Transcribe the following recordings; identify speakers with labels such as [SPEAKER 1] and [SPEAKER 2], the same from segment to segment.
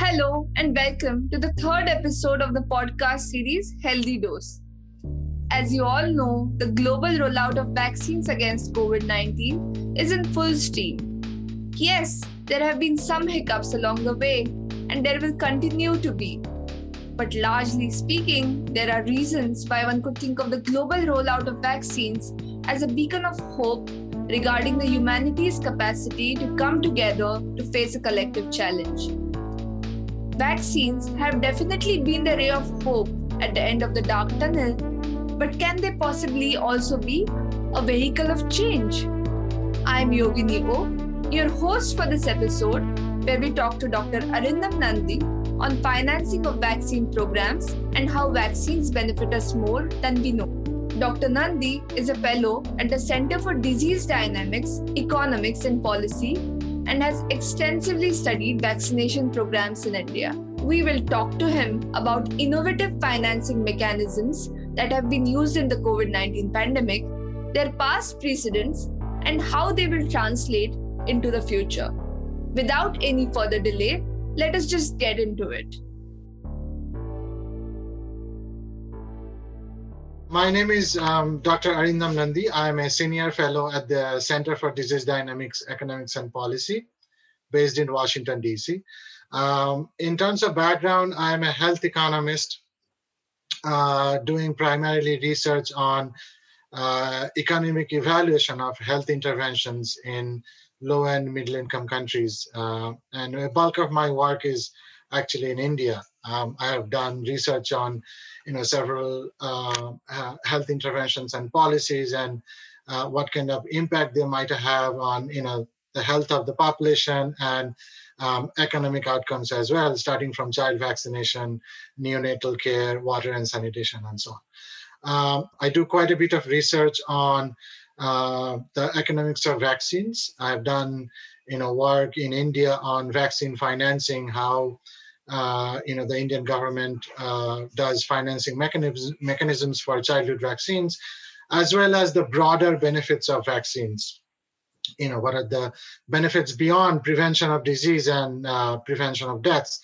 [SPEAKER 1] Hello, and welcome to the third episode of the podcast series Healthy Dose. As you all know, the global rollout of vaccines against COVID 19 is in full steam. Yes, there have been some hiccups along the way, and there will continue to be. But largely speaking, there are reasons why one could think of the global rollout of vaccines as a beacon of hope regarding the humanity's capacity to come together to face a collective challenge. Vaccines have definitely been the ray of hope at the end of the dark tunnel, but can they possibly also be a vehicle of change? I'm Yogini O, your host for this episode, where we talk to Dr. Arindam Nandi on financing of vaccine programs and how vaccines benefit us more than we know. Dr. Nandi is a fellow at the Center for Disease Dynamics, Economics and Policy and has extensively studied vaccination programs in India. We will talk to him about innovative financing mechanisms that have been used in the COVID 19 pandemic, their past precedents, and how they will translate into the future. Without any further delay, let us just get into it.
[SPEAKER 2] My name is um, Dr. Arindam Nandi. I'm a senior fellow at the Center for Disease Dynamics, Economics, and Policy based in Washington, D.C. Um, in terms of background, I'm a health economist uh, doing primarily research on uh, economic evaluation of health interventions in low and middle income countries. Uh, and a bulk of my work is actually in India. Um, I have done research on you know, several uh, health interventions and policies and uh, what kind of impact they might have on you know, the health of the population and um, economic outcomes as well, starting from child vaccination, neonatal care, water and sanitation, and so on. Um, I do quite a bit of research on uh, the economics of vaccines. I've done, you know, work in India on vaccine financing, how uh, you know the Indian government uh, does financing mechanisms mechanisms for childhood vaccines, as well as the broader benefits of vaccines. You know, what are the benefits beyond prevention of disease and uh, prevention of deaths?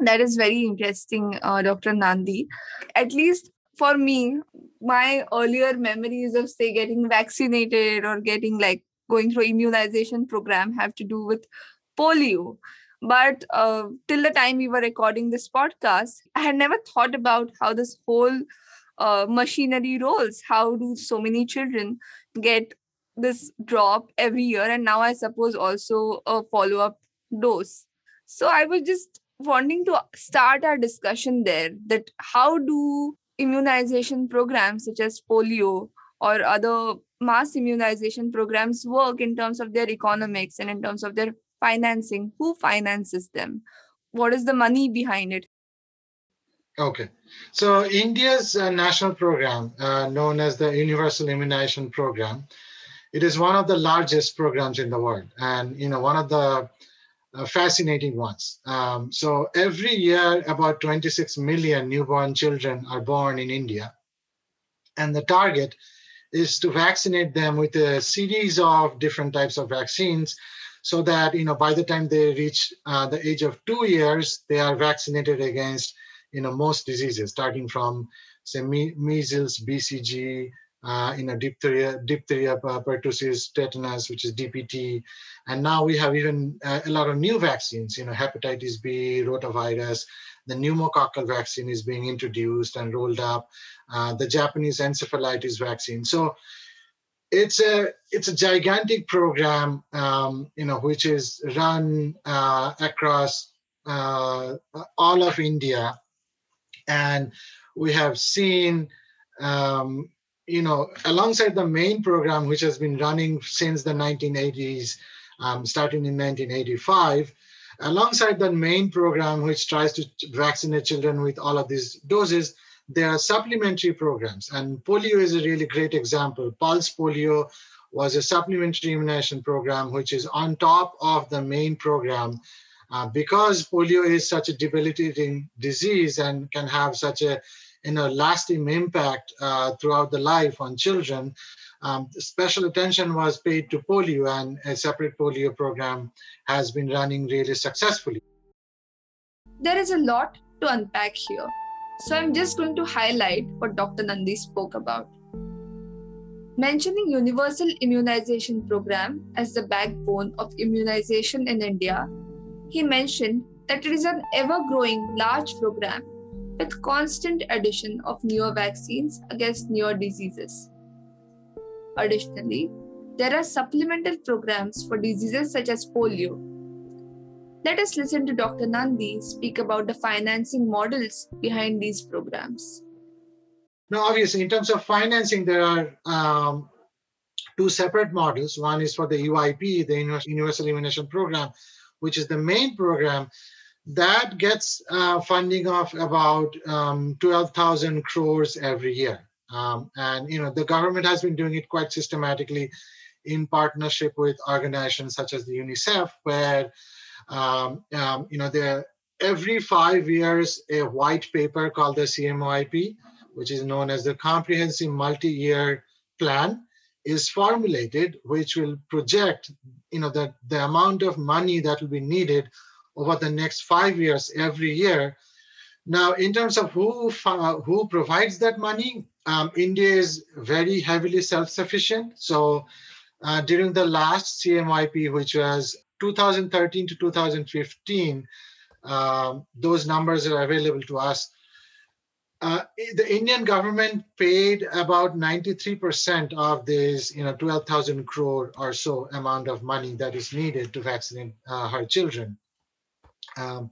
[SPEAKER 1] That is very interesting, uh, Dr. Nandi. At least for me, my earlier memories of say getting vaccinated or getting like going through immunization program have to do with polio but uh, till the time we were recording this podcast i had never thought about how this whole uh, machinery rolls how do so many children get this drop every year and now i suppose also a follow up dose. So i was just wanting to start our discussion there that how do immunization programs such as polio or other mass immunization programs work in terms of their economics and in terms of their financing who finances them? What is the money behind it?
[SPEAKER 2] Okay. So india's uh, national program uh, known as the universal immunization program it is one of the largest programs in the world and you know one of the uh, fascinating ones. Um, so every year about 26 million newborn children are born in india. And the target is to vaccinate them with a series of different types of vaccines so that you know by the time they reach uh, the age of two years, they are vaccinated against you know most diseases, starting from say me- measles, BCG, uh, you know diphtheria, diphtheria, uh, pertussis, tetanus, which is DPT, and now we have even uh, a lot of new vaccines. You know, hepatitis B, rotavirus. The pneumococcal vaccine is being introduced and rolled up. Uh, the Japanese encephalitis vaccine. So it's a it's a gigantic program, um, you know, which is run uh, across uh, all of India, and we have seen, um, you know, alongside the main program, which has been running since the 1980s, um, starting in 1985. Alongside the main program, which tries to vaccinate children with all of these doses, there are supplementary programs, and polio is a really great example. Pulse polio was a supplementary immunization program, which is on top of the main program. Uh, because polio is such a debilitating disease and can have such a you know, lasting impact uh, throughout the life on children, um, special attention was paid to polio, and a separate polio program has been running really successfully.
[SPEAKER 1] There is a lot to unpack here, so I'm just going to highlight what Dr. Nandi spoke about. Mentioning Universal Immunization Program as the backbone of immunization in India, he mentioned that it is an ever-growing large program with constant addition of newer vaccines against newer diseases. Additionally, there are supplemental programs for diseases such as polio. Let us listen to Dr. Nandi speak about the financing models behind these programs.
[SPEAKER 2] Now, obviously, in terms of financing, there are um, two separate models. One is for the UIP, the Universal Immunization Program, which is the main program that gets uh, funding of about um, 12,000 crores every year. Um, and you know the government has been doing it quite systematically in partnership with organizations such as the UNICEF, where um, um, you know every five years a white paper called the cMYP, which is known as the Comprehensive Multi-Year Plan, is formulated, which will project you know the, the amount of money that will be needed over the next five years every year. Now, in terms of who who provides that money, um, India is very heavily self-sufficient. So uh, during the last cMYP, which was 2013 to 2015, um, those numbers are available to us. Uh, the Indian government paid about 93% of this, you know, 12,000 crore or so amount of money that is needed to vaccinate uh, her children. Um,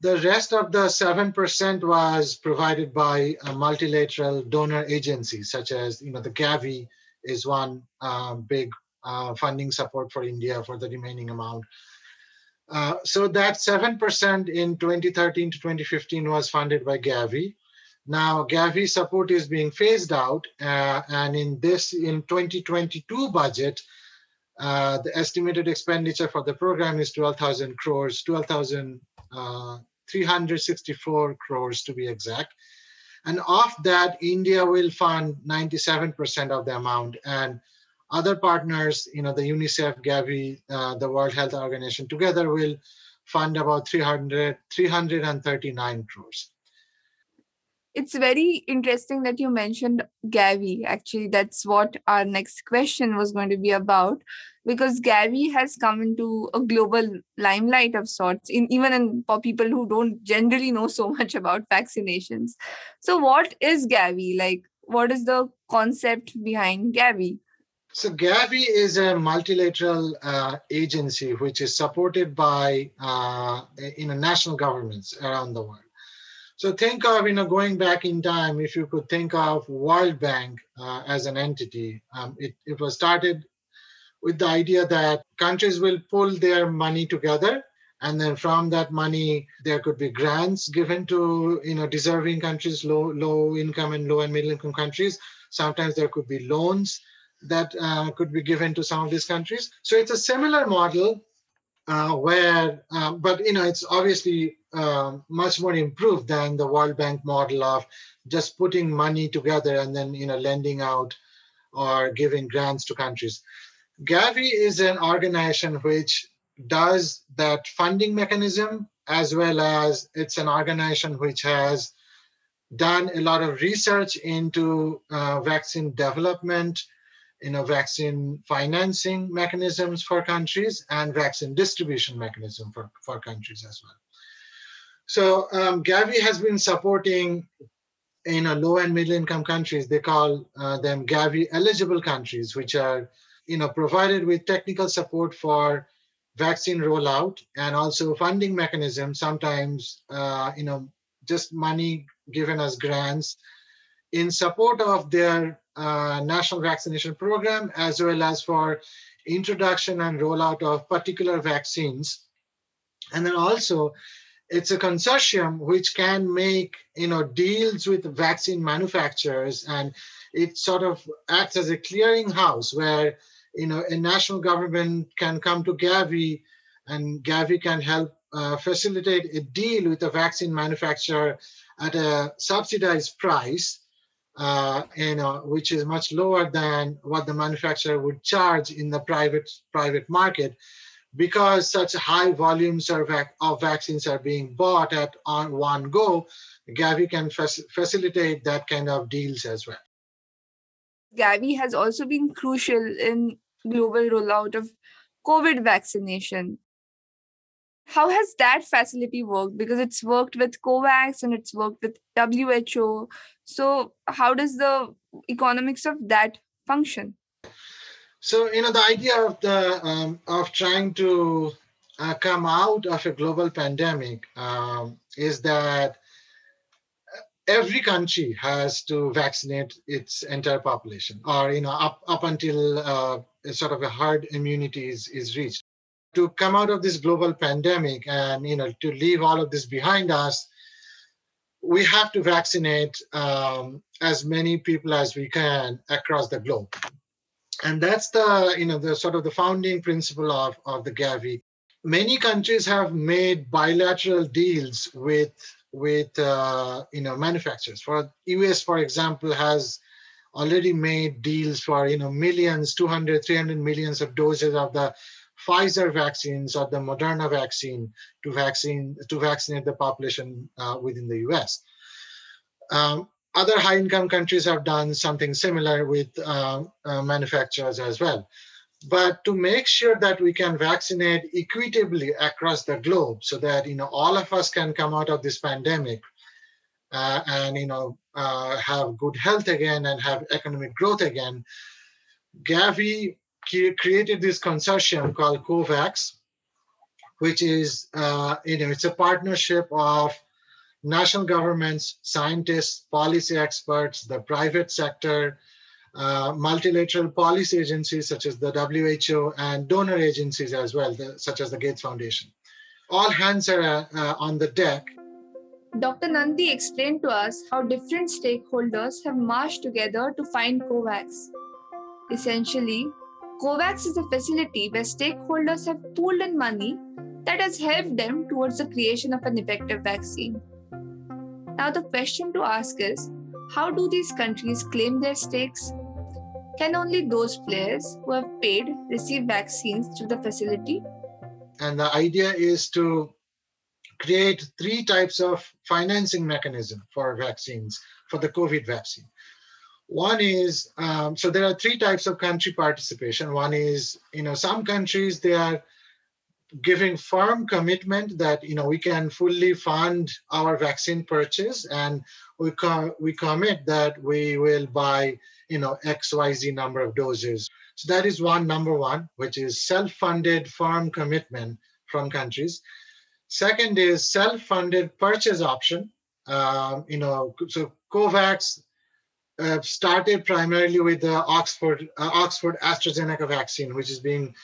[SPEAKER 2] the rest of the 7% was provided by a multilateral donor agencies, such as, you know, the Gavi is one um, big uh, funding support for India for the remaining amount. Uh, so that 7% in 2013 to 2015 was funded by Gavi. Now Gavi support is being phased out, uh, and in this, in 2022 budget, uh, the estimated expenditure for the program is 12,000 crores, 12,000 uh, 364 crores to be exact. And of that, India will fund 97% of the amount. And other partners, you know, the UNICEF, Gavi, uh, the World Health Organization, together will fund about 300, 339 crores
[SPEAKER 1] it's very interesting that you mentioned Gavi. Actually, that's what our next question was going to be about, because Gavi has come into a global limelight of sorts, in even in for people who don't generally know so much about vaccinations. So, what is Gavi? Like, what is the concept behind Gavi?
[SPEAKER 2] So Gavi is a multilateral uh, agency which is supported by uh, you know national governments around the world. So think of, you know, going back in time, if you could think of World Bank uh, as an entity, um, it, it was started with the idea that countries will pull their money together and then from that money there could be grants given to you know deserving countries low low income and low and middle income countries sometimes there could be loans that uh, could be given to some of these countries so it's a similar model uh, where, um, but you know, it's obviously uh, much more improved than the World Bank model of just putting money together and then you know lending out or giving grants to countries. Gavi is an organization which does that funding mechanism as well as it's an organization which has done a lot of research into uh, vaccine development you know, vaccine financing mechanisms for countries and vaccine distribution mechanism for, for countries as well. So um, Gavi has been supporting you know, low and middle income countries. They call uh, them Gavi eligible countries, which are you know, provided with technical support for vaccine rollout and also funding mechanisms, sometimes uh, you know, just money given as grants in support of their uh, national vaccination program, as well as for introduction and rollout of particular vaccines. And then also, it's a consortium which can make you know deals with vaccine manufacturers, and it sort of acts as a clearinghouse where you know a national government can come to Gavi, and Gavi can help uh, facilitate a deal with a vaccine manufacturer at a subsidized price uh, you know, which is much lower than what the manufacturer would charge in the private private market. because such high volumes of, vac- of vaccines are being bought at on one go, Gavi can facilitate that kind of deals as well.
[SPEAKER 1] Gavi has also been crucial in global rollout of COVID vaccination. How has that facility worked? Because it's worked with COVAX and it's worked with WHO. So, how does the economics of that function?
[SPEAKER 2] So, you know, the idea of the um, of trying to uh, come out of a global pandemic um, is that every country has to vaccinate its entire population, or you know, up up until uh, sort of a herd immunity is, is reached. To come out of this global pandemic and you know to leave all of this behind us, we have to vaccinate um, as many people as we can across the globe. And that's the you know the sort of the founding principle of, of the gavi many countries have made bilateral deals with with uh, you know manufacturers. For us for example has already made deals for you know millions 200 300 millions of doses of the pfizer vaccines or the moderna vaccine to vaccine to vaccinate the population uh, within the us um, other high income countries have done something similar with uh, uh, manufacturers as well. But to make sure that we can vaccinate equitably across the globe so that you know all of us can come out of this pandemic uh, and you know uh, have good health again and have economic growth again, Gavi created this consortium called COVAX, which is uh, you know it's a partnership of national governments, scientists, policy experts, the private sector, uh, multilateral policy agencies such as the WHO and donor agencies as well, the, such as the Gates Foundation. All hands are uh, on the deck.
[SPEAKER 1] Dr. Nandi explained to us how different stakeholders have marched together to find COVAX. Essentially, COVAX is a facility where stakeholders have pooled in money that has helped them towards the creation of an effective vaccine. Now, the question to ask is how do these countries claim their stakes? Can only those players who have paid receive vaccines through the facility?
[SPEAKER 2] And the idea is to create three types of financing mechanism for vaccines, for the COVID vaccine. One is, um, so there are three types of country participation. One is, you know, some countries, they are giving firm commitment that you know we can fully fund our vaccine purchase and we com- we commit that we will buy you know xyz number of doses. So that is one number one which is self-funded firm commitment from countries. Second is self-funded purchase option. Um, you know so covax uh, started primarily with the oxford uh, oxford astrazeneca vaccine which is being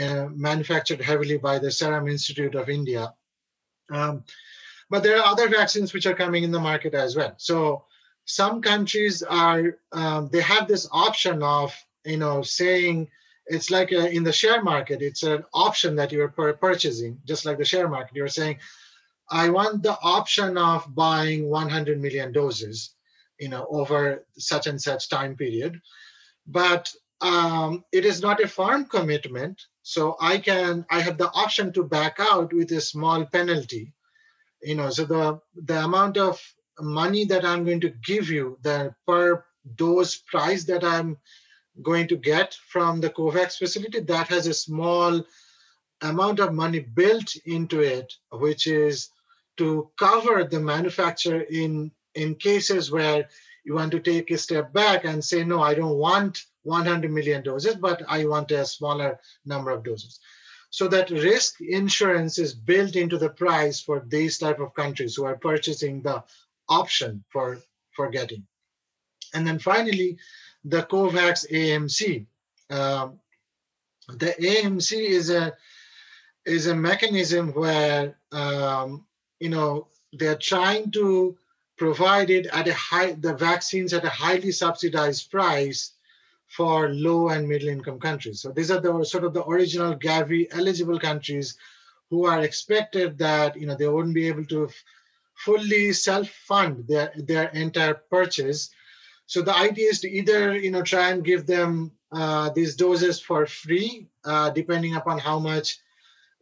[SPEAKER 2] uh, manufactured heavily by the Serum Institute of India. Um, but there are other vaccines which are coming in the market as well. So some countries are um, they have this option of you know saying it's like a, in the share market it's an option that you're purchasing just like the share market you're saying i want the option of buying 100 million doses you know over such and such time period. But um, it is not a firm commitment so i can i have the option to back out with a small penalty. You know so the the amount of money that i'm going to give you the per dose price that i'm going to get from the covax facility that has a small amount of money built into it which is to cover the manufacturer in in cases where you want to take a step back and say no i don't want 100 million doses, but I want a smaller number of doses. So that risk insurance is built into the price for these type of countries who are purchasing the option for, for getting. And then finally, the COVAX AMC. Um, the AMC is a is a mechanism where um, you know they're trying to provide it at a high the vaccines at a highly subsidized price for low and middle income countries. So these are the sort of the original Gavi eligible countries who are expected that you know they wouldn't be able to fully self-fund their their entire purchase. So the idea is to either you know try and give them uh, these doses for free, uh, depending upon how much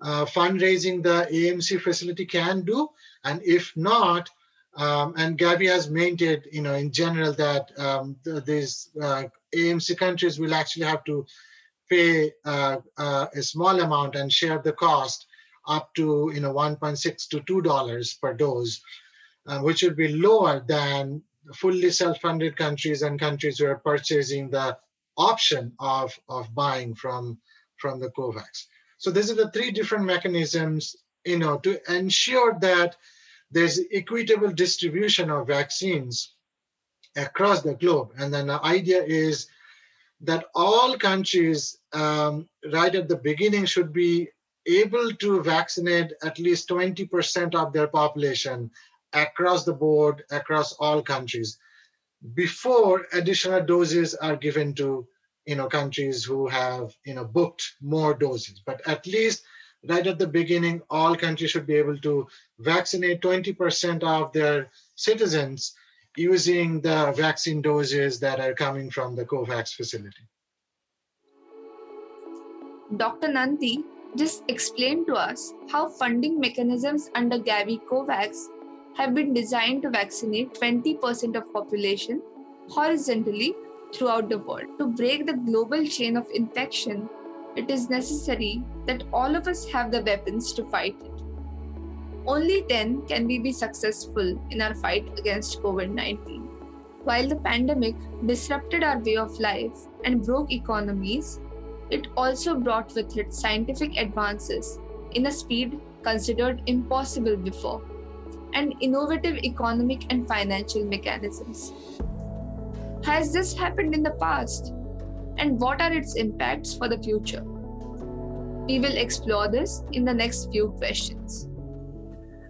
[SPEAKER 2] uh, fundraising the AMC facility can do, and if not, um, and Gavi has maintained, you know, in general that um, these uh, AMC countries will actually have to pay uh, uh, a small amount and share the cost up to, you know, 1.6 to 2 dollars per dose, uh, which would be lower than fully self-funded countries and countries who are purchasing the option of, of buying from, from the COVAX. So these are the three different mechanisms, you know, to ensure that there's equitable distribution of vaccines across the globe. And then the idea is that all countries, um, right at the beginning, should be able to vaccinate at least 20% of their population across the board, across all countries, before additional doses are given to you know countries who have you know booked more doses. But at least right at the beginning, all countries should be able to vaccinate 20% of their citizens using the vaccine doses that are coming from the COVAX facility.
[SPEAKER 1] Dr. Nandi just explained to us how funding mechanisms under Gavi COVAX have been designed to vaccinate 20% of population horizontally throughout the world. To break the global chain of infection, it is necessary that all of us have the weapons to fight it. Only then can we be successful in our fight against COVID 19. While the pandemic disrupted our way of life and broke economies, it also brought with it scientific advances in a speed considered impossible before and innovative economic and financial mechanisms. Has this happened in the past? And what are its impacts for the future? We will explore this in the next few questions.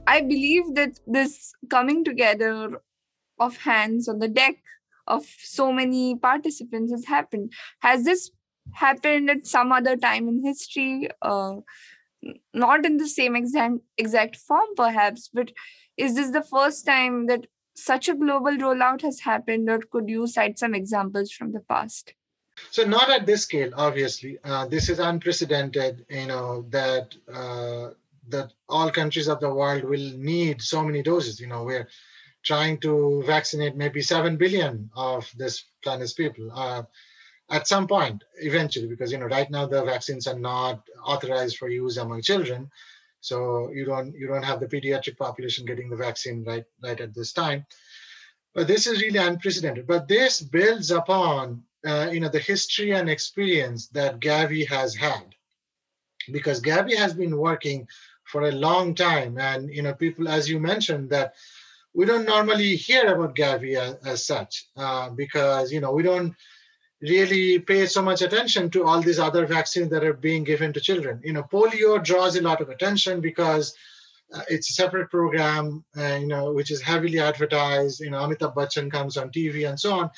[SPEAKER 1] I believe that this coming together of hands on the deck of so many participants has happened. Has this happened at some other time in history? Uh, not in the same exact exact form, perhaps, but is this the first time that such a global rollout has happened, or could you cite some examples from the past?
[SPEAKER 2] So not at this scale, obviously. Uh, this is unprecedented. You know that uh, that all countries of the world will need so many doses. You know we're trying to vaccinate maybe seven billion of this planet's people uh, at some point eventually, because you know right now the vaccines are not authorized for use among children, so you don't you don't have the pediatric population getting the vaccine right right at this time. But this is really unprecedented. But this builds upon uh, you know the history and experience that Gavi has had, because Gavi has been working for a long time, and you know people, as you mentioned, that we don't normally hear about Gavi as, as such uh, because you know we don't really pay so much attention to all these other vaccines that are being given to children. You know, polio draws a lot of attention because uh, it's a separate program, uh, you know, which is heavily advertised. You know, Amitabh Bachchan comes on TV and so on.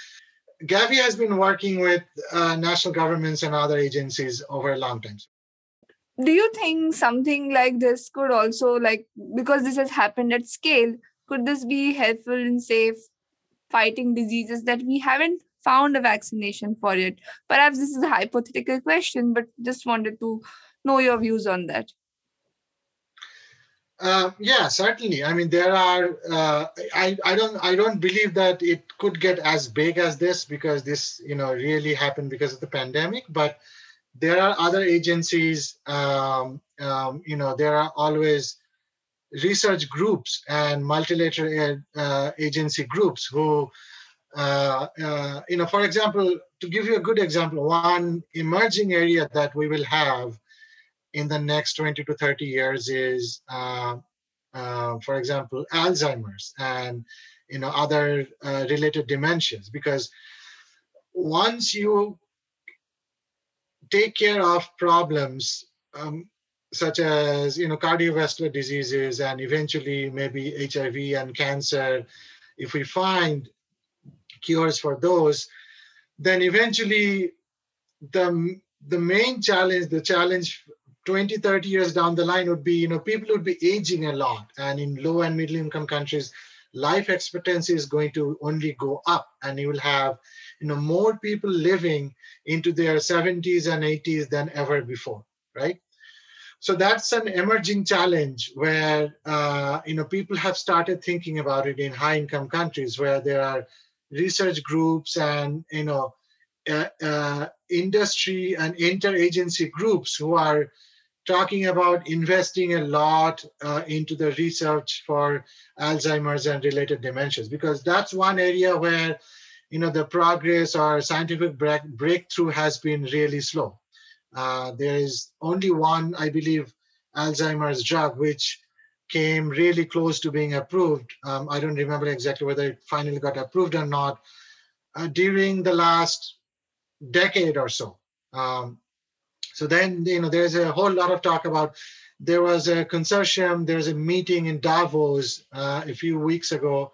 [SPEAKER 2] Gavi has been working with uh, national governments and other agencies over a long time.
[SPEAKER 1] Do you think something like this could also, like, because this has happened at scale, could this be helpful in, say, fighting diseases that we haven't found a vaccination for it? Perhaps this is a hypothetical question, but just wanted to know your views on that.
[SPEAKER 2] Uh, yeah, certainly. I mean, there are. Uh, I I don't I don't believe that it could get as big as this because this you know really happened because of the pandemic. But there are other agencies. Um, um, you know, there are always research groups and multilateral uh, agency groups who uh, uh, you know, for example, to give you a good example, one emerging area that we will have in the next 20 to 30 years is, uh, uh for example, Alzheimer's and you know other uh, related dementias. Because once you take care of problems um, such as you know cardiovascular diseases and eventually maybe HIV and cancer, if we find cures for those, then eventually the, the main challenge, the challenge 20, 30 years down the line would be, you know, people would be aging a lot. And in low and middle income countries, life expectancy is going to only go up and you will have, you know, more people living into their 70s and 80s than ever before, right? so that's an emerging challenge where uh, you know people have started thinking about it in high income countries where there are research groups and you know uh, uh, industry and interagency groups who are talking about investing a lot uh, into the research for alzheimer's and related dementias because that's one area where you know the progress or scientific break, breakthrough has been really slow uh, there is only one, I believe, Alzheimer's drug which came really close to being approved. Um, I don't remember exactly whether it finally got approved or not uh, during the last decade or so. Um, so then, you know, there's a whole lot of talk about. There was a consortium. There was a meeting in Davos uh, a few weeks ago,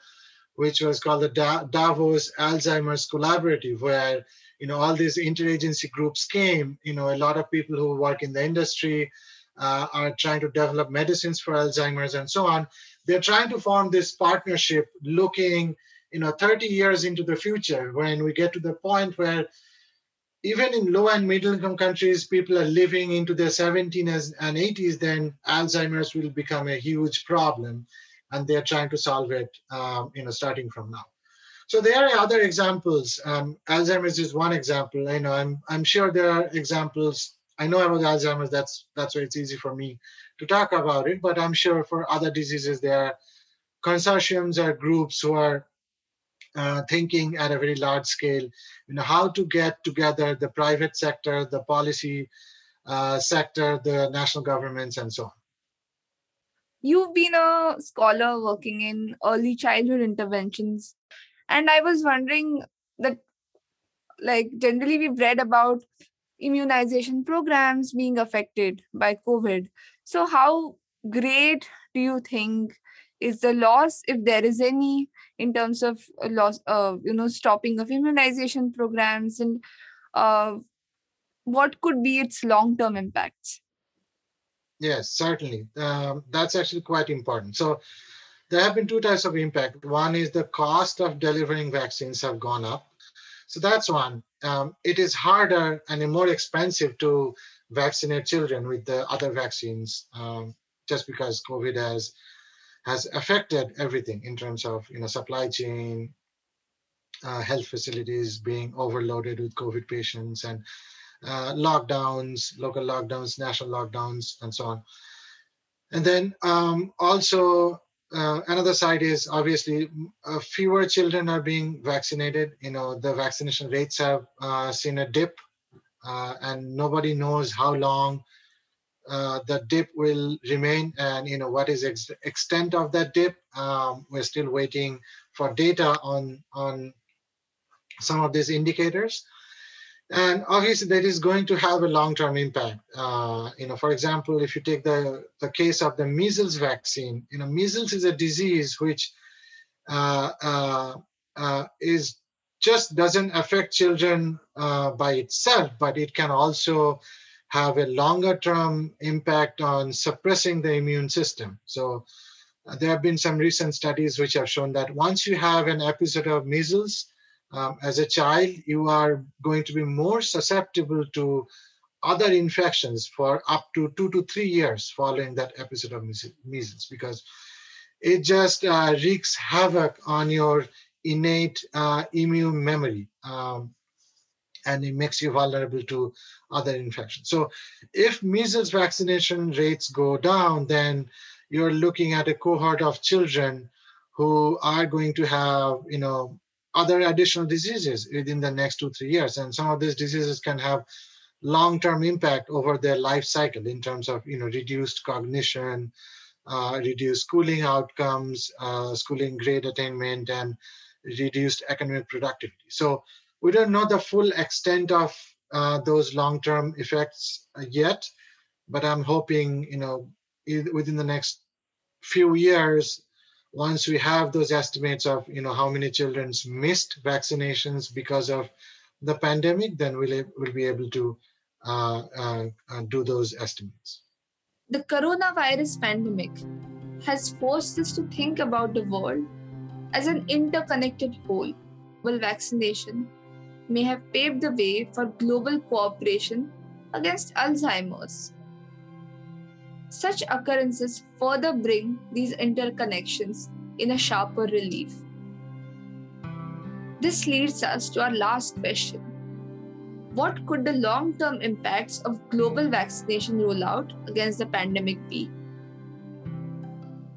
[SPEAKER 2] which was called the da- Davos Alzheimer's Collaborative, where you know all these interagency groups came you know a lot of people who work in the industry uh, are trying to develop medicines for alzheimer's and so on they're trying to form this partnership looking you know 30 years into the future when we get to the point where even in low and middle income countries people are living into their 70s and 80s then alzheimer's will become a huge problem and they're trying to solve it um, you know starting from now so there are other examples. Um, Alzheimer's is one example. I know I'm I'm sure there are examples. I know about Alzheimer's. That's that's why it's easy for me to talk about it. But I'm sure for other diseases there are consortiums or groups who are uh, thinking at a very large scale. You know how to get together the private sector, the policy uh, sector, the national governments, and so on.
[SPEAKER 1] You've been a scholar working in early childhood interventions and i was wondering that like generally we've read about immunization programs being affected by covid so how great do you think is the loss if there is any in terms of loss uh, you know stopping of immunization programs and uh, what could be its long term impacts
[SPEAKER 2] yes certainly um, that's actually quite important so there have been two types of impact. One is the cost of delivering vaccines have gone up. So that's one. Um, it is harder and more expensive to vaccinate children with the other vaccines um, just because COVID has has affected everything in terms of you know supply chain, uh, health facilities being overloaded with COVID patients and uh, lockdowns, local lockdowns, national lockdowns, and so on. And then um, also uh, another side is obviously uh, fewer children are being vaccinated. You know, the vaccination rates have uh, seen a dip, uh, and nobody knows how long uh, the dip will remain, and you know what is ex- extent of that dip. Um, we're still waiting for data on on some of these indicators and obviously that is going to have a long-term impact uh, you know for example if you take the the case of the measles vaccine you know measles is a disease which uh, uh, uh is just doesn't affect children uh, by itself but it can also have a longer term impact on suppressing the immune system. So uh, there have been some recent studies which have shown that once you have an episode of measles um, as a child, you are going to be more susceptible to other infections for up to two to three years following that episode of measles because it just uh, wreaks havoc on your innate uh, immune memory. Um, and it makes you vulnerable to other infections. So, if measles vaccination rates go down, then you're looking at a cohort of children who are going to have, you know, other additional diseases within the next two, three years. And some of these diseases can have long-term impact over their life cycle in terms of you know reduced cognition, uh, reduced schooling outcomes, uh, schooling grade attainment, and reduced academic productivity. So we don't know the full extent of uh, those long-term effects yet, but I'm hoping you know within the next few years once we have those estimates of you know how many children's missed vaccinations because of the pandemic, then we'll, we'll be able to uh, uh, uh, do those estimates.
[SPEAKER 1] The coronavirus pandemic has forced us to think about the world as an interconnected whole. Well, vaccination may have paved the way for global cooperation against Alzheimer's. such occurrences further bring these interconnections in a sharper relief. This leads us to our last question. What could the long term impacts of global vaccination rollout against the pandemic be?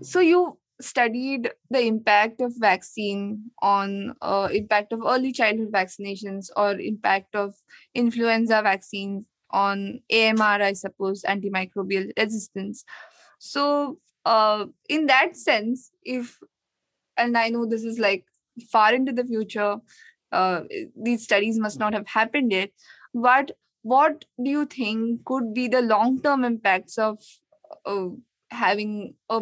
[SPEAKER 1] So, you studied the impact of vaccine on uh, impact of early childhood vaccinations or impact of influenza vaccines on AMR, I suppose, antimicrobial resistance. So, uh, in that sense, if and I know this is like far into the future, uh, these studies must not have happened yet. But what do you think could be the long term impacts of uh, having a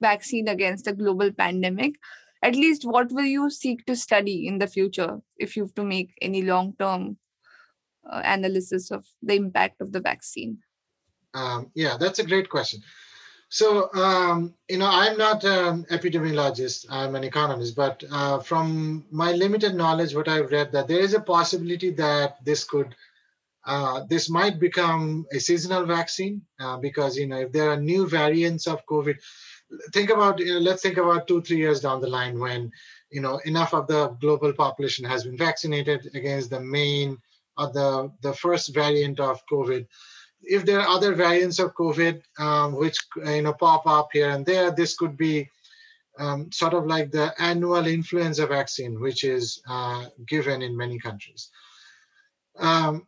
[SPEAKER 1] vaccine against a global pandemic? At least, what will you seek to study in the future if you have to make any long term uh, analysis of the impact of the vaccine?
[SPEAKER 2] Um, yeah, that's a great question. So, um, you know, I'm not an epidemiologist, I'm an economist, but uh, from my limited knowledge, what I've read, that there is a possibility that this could, uh, this might become a seasonal vaccine uh, because, you know, if there are new variants of COVID, think about, you know, let's think about two, three years down the line when, you know, enough of the global population has been vaccinated against the main or the, the first variant of COVID. If there are other variants of COVID um, which you know pop up here and there, this could be um, sort of like the annual influenza vaccine, which is uh, given in many countries, um,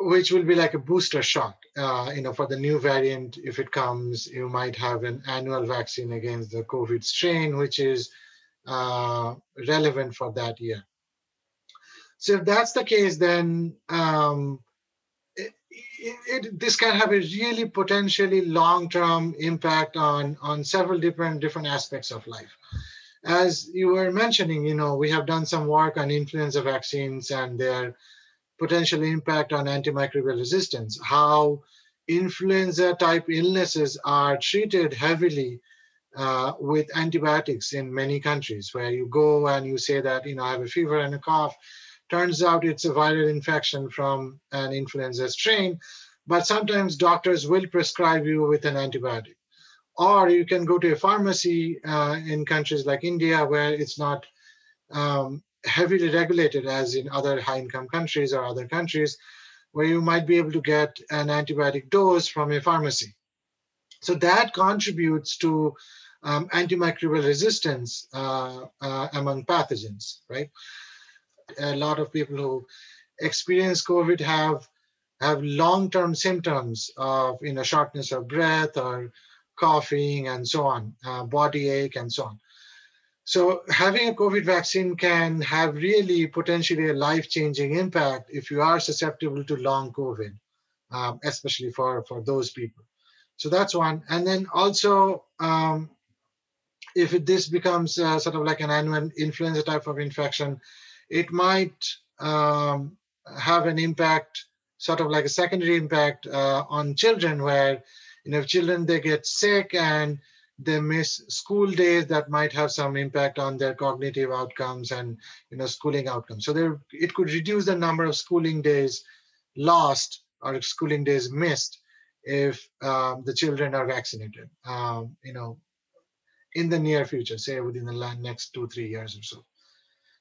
[SPEAKER 2] which will be like a booster shot. Uh, you know, for the new variant, if it comes, you might have an annual vaccine against the COVID strain, which is uh, relevant for that year. So if that's the case, then um, it, it, this can have a really potentially long-term impact on on several different different aspects of life as you were mentioning you know we have done some work on influenza vaccines and their potential impact on antimicrobial resistance how influenza type illnesses are treated heavily uh, with antibiotics in many countries where you go and you say that you know i have a fever and a cough Turns out it's a viral infection from an influenza strain, but sometimes doctors will prescribe you with an antibiotic. Or you can go to a pharmacy uh, in countries like India where it's not um, heavily regulated as in other high income countries or other countries where you might be able to get an antibiotic dose from a pharmacy. So that contributes to um, antimicrobial resistance uh, uh, among pathogens, right? a lot of people who experience COVID have have long-term symptoms of you know shortness of breath or coughing and so on, uh, body ache and so on. So having a COVID vaccine can have really potentially a life-changing impact if you are susceptible to long COVID, um, especially for for those people. So that's one. And then also, um, if this becomes uh, sort of like an annual influenza type of infection, it might um, have an impact, sort of like a secondary impact uh, on children, where you know if children they get sick and they miss school days, that might have some impact on their cognitive outcomes and you know schooling outcomes. So there, it could reduce the number of schooling days lost or schooling days missed if um, the children are vaccinated. Um, you know, in the near future, say within the next two three years or so.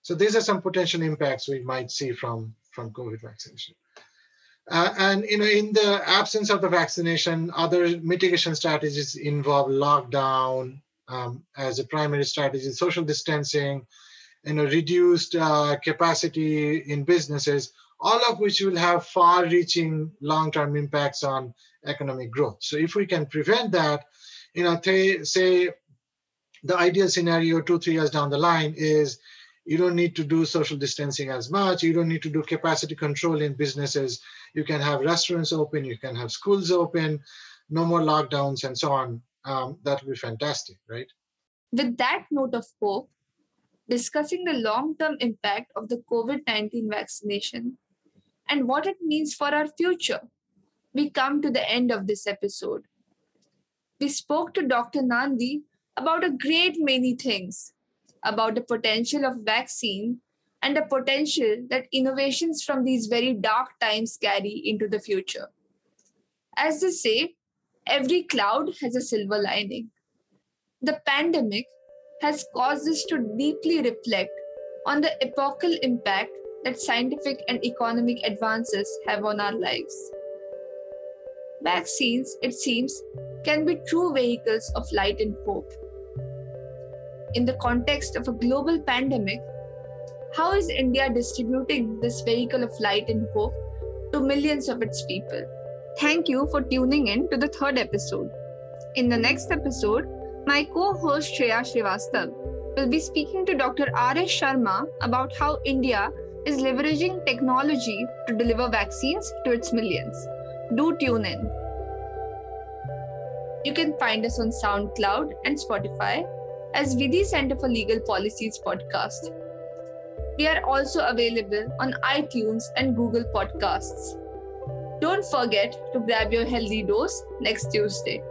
[SPEAKER 2] So these are some potential impacts we might see from, from COVID vaccination. Uh, and you know, in the absence of the vaccination, other mitigation strategies involve lockdown um, as a primary strategy, social distancing, you know, reduced uh, capacity in businesses, all of which will have far-reaching long-term impacts on economic growth. So if we can prevent that, you know, they say the ideal scenario two, three years down the line is you don't need to do social distancing as much. You don't need to do capacity control in businesses. You can have restaurants open, you can have schools open, no more lockdowns, and so on. Um, that would be fantastic, right?
[SPEAKER 1] With that note of hope, discussing the long term impact of the COVID 19 vaccination and what it means for our future, we come to the end of this episode. We spoke to Dr. Nandi about a great many things about the potential of vaccine and the potential that innovations from these very dark times carry into the future. As they say, every cloud has a silver lining. The pandemic has caused us to deeply reflect on the epochal impact that scientific and economic advances have on our lives. Vaccines, it seems, can be true vehicles of light and hope. In the context of a global pandemic, how is India distributing this vehicle of light and hope to millions of its people? Thank you for tuning in to the third episode. In the next episode, my co host Shreya Srivastav will be speaking to Dr. R.S. Sharma about how India is leveraging technology to deliver vaccines to its millions. Do tune in. You can find us on SoundCloud and Spotify as Vidhi Center for Legal Policies podcast. We are also available on iTunes and Google Podcasts. Don't forget to grab your healthy dose next Tuesday.